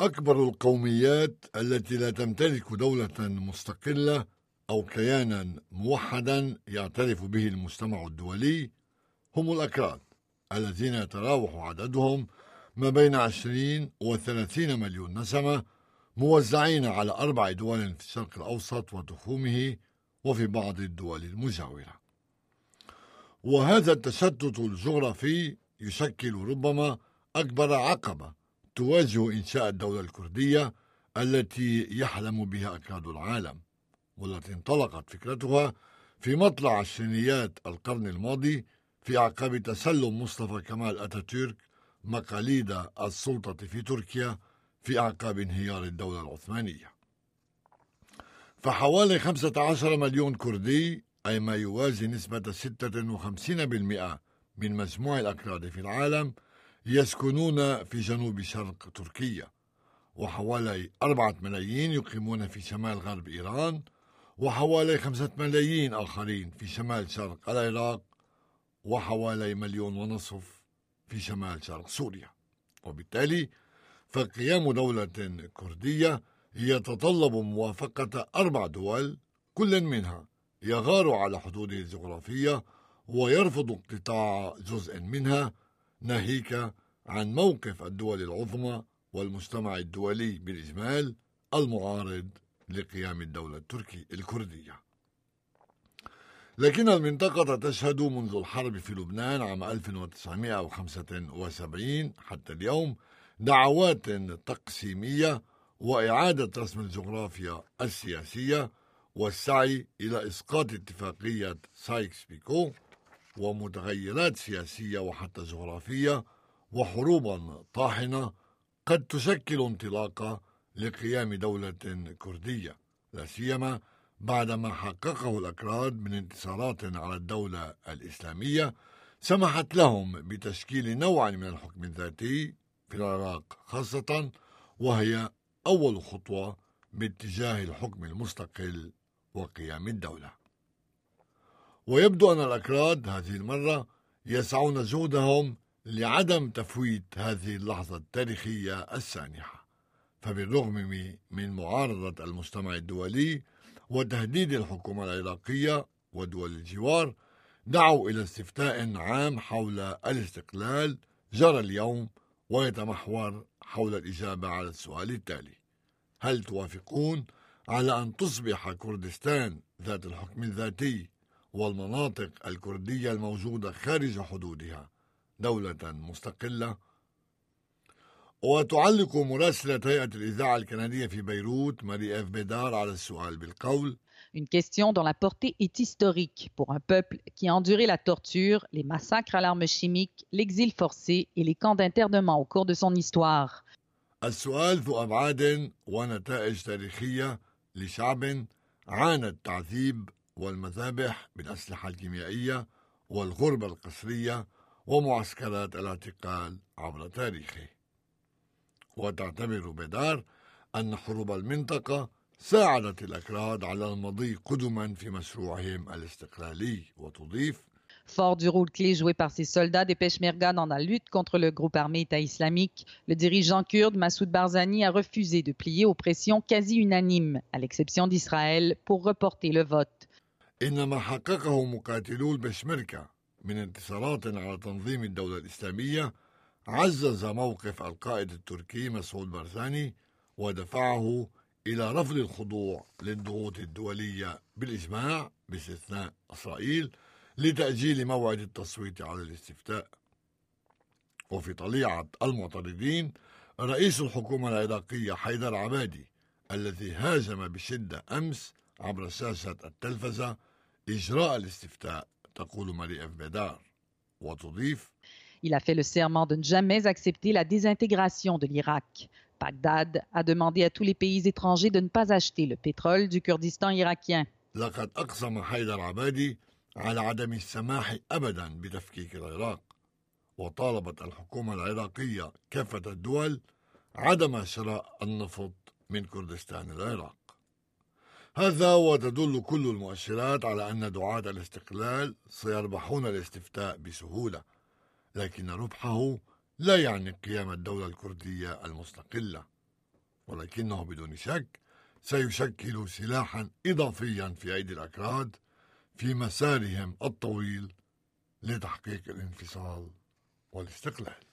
أكبر القوميات التي لا تمتلك دولة مستقلة أو كيانا موحدا يعترف به المجتمع الدولي هم الأكراد الذين يتراوح عددهم ما بين عشرين وثلاثين مليون نسمة موزعين على أربع دول في الشرق الأوسط وتخومه وفي بعض الدول المجاورة. وهذا التشتت الجغرافي يشكل ربما أكبر عقبة تواجه إنشاء الدولة الكردية التي يحلم بها أكراد العالم والتي انطلقت فكرتها في مطلع عشرينيات القرن الماضي في أعقاب تسلم مصطفى كمال أتاتورك مقاليد السلطة في تركيا في أعقاب انهيار الدولة العثمانية. فحوالي 15 مليون كردي أي ما يوازي نسبة 56% من مجموع الأكراد في العالم يسكنون في جنوب شرق تركيا وحوالي أربعة ملايين يقيمون في شمال غرب إيران وحوالي خمسة ملايين آخرين في شمال شرق العراق وحوالي مليون ونصف في شمال شرق سوريا. وبالتالي فقيام دولة كردية يتطلب موافقة أربع دول كل منها يغار على حدوده الجغرافية ويرفض اقتطاع جزء منها ناهيك عن موقف الدول العظمى والمجتمع الدولي بالإجمال المعارض لقيام الدولة التركية الكردية. لكن المنطقة تشهد منذ الحرب في لبنان عام 1975 حتى اليوم دعوات تقسيمية وإعادة رسم الجغرافيا السياسية والسعي إلى إسقاط اتفاقية سايكس بيكو ومتغيرات سياسية وحتى جغرافية وحروبا طاحنة قد تشكل انطلاقة لقيام دولة كردية لا سيما بعدما حققه الأكراد من انتصارات على الدولة الإسلامية سمحت لهم بتشكيل نوع من الحكم الذاتي في العراق خاصة وهي أول خطوة باتجاه الحكم المستقل وقيام الدولة. ويبدو أن الأكراد هذه المرة يسعون جهدهم لعدم تفويت هذه اللحظة التاريخية السانحة. فبالرغم من معارضة المجتمع الدولي وتهديد الحكومة العراقية ودول الجوار دعوا إلى استفتاء عام حول الاستقلال جرى اليوم ويتمحور حول الإجابة على السؤال التالي. هل توافقون على أن تصبح كردستان ذات الحكم الذاتي والمناطق الكردية الموجودة خارج حدودها دولة مستقلة وتعلق مراسلة هيئة الإذاعة الكندية في بيروت ماري إف بيدار على السؤال بالقول Une question dont la portée est historique pour un peuple qui a enduré la torture, les massacres à l'arme chimique, l'exil forcé et les camps d'internement au cours de son histoire. السؤال ذو أبعاد ونتائج تاريخية لشعب عانى التعذيب والمذابح بالأسلحة الكيميائية والغربة القسرية ومعسكرات الاعتقال عبر تاريخه وتعتبر بيدار أن حروب المنطقة ساعدت الأكراد على المضي قدما في مشروعهم الاستقلالي وتضيف Fort du rôle clé joué par ses soldats des Peshmerga dans la lutte contre le groupe armé État islamique, le dirigeant kurde Massoud Barzani a refusé de plier aux pressions quasi unanimes, à l'exception d'Israël, pour reporter le vote. إنما حققه مقاتلو البشمركة من انتصارات على تنظيم الدولة الإسلامية عزز موقف القائد التركي مسعود بارزاني ودفعه إلى رفض الخضوع للضغوط الدولية بالإجماع باستثناء إسرائيل لتأجيل موعد التصويت على الاستفتاء. وفي طليعة المعترضين رئيس الحكومة العراقية حيدر عبادي الذي هاجم بشدة أمس عبر شاشة التلفزة إجراء الاستفتاء تقول ماري إف بيدار وتضيف Il a fait le serment de ne jamais accepter la désintégration de l'Irak. Bagdad a demandé à tous les pays étrangers de ne pas acheter le pétrole du Kurdistan irakien. لقد أقسم حيدر عبادي على عدم السماح أبدا بتفكيك العراق وطالبت الحكومة العراقية كافة الدول عدم شراء النفط من كردستان العراق هذا وتدل كل المؤشرات على أن دعاة الاستقلال سيربحون الاستفتاء بسهولة لكن ربحه لا يعني قيام الدولة الكردية المستقلة ولكنه بدون شك سيشكل سلاحا إضافيا في أيدي الأكراد في مسارهم الطويل لتحقيق الانفصال والاستقلال.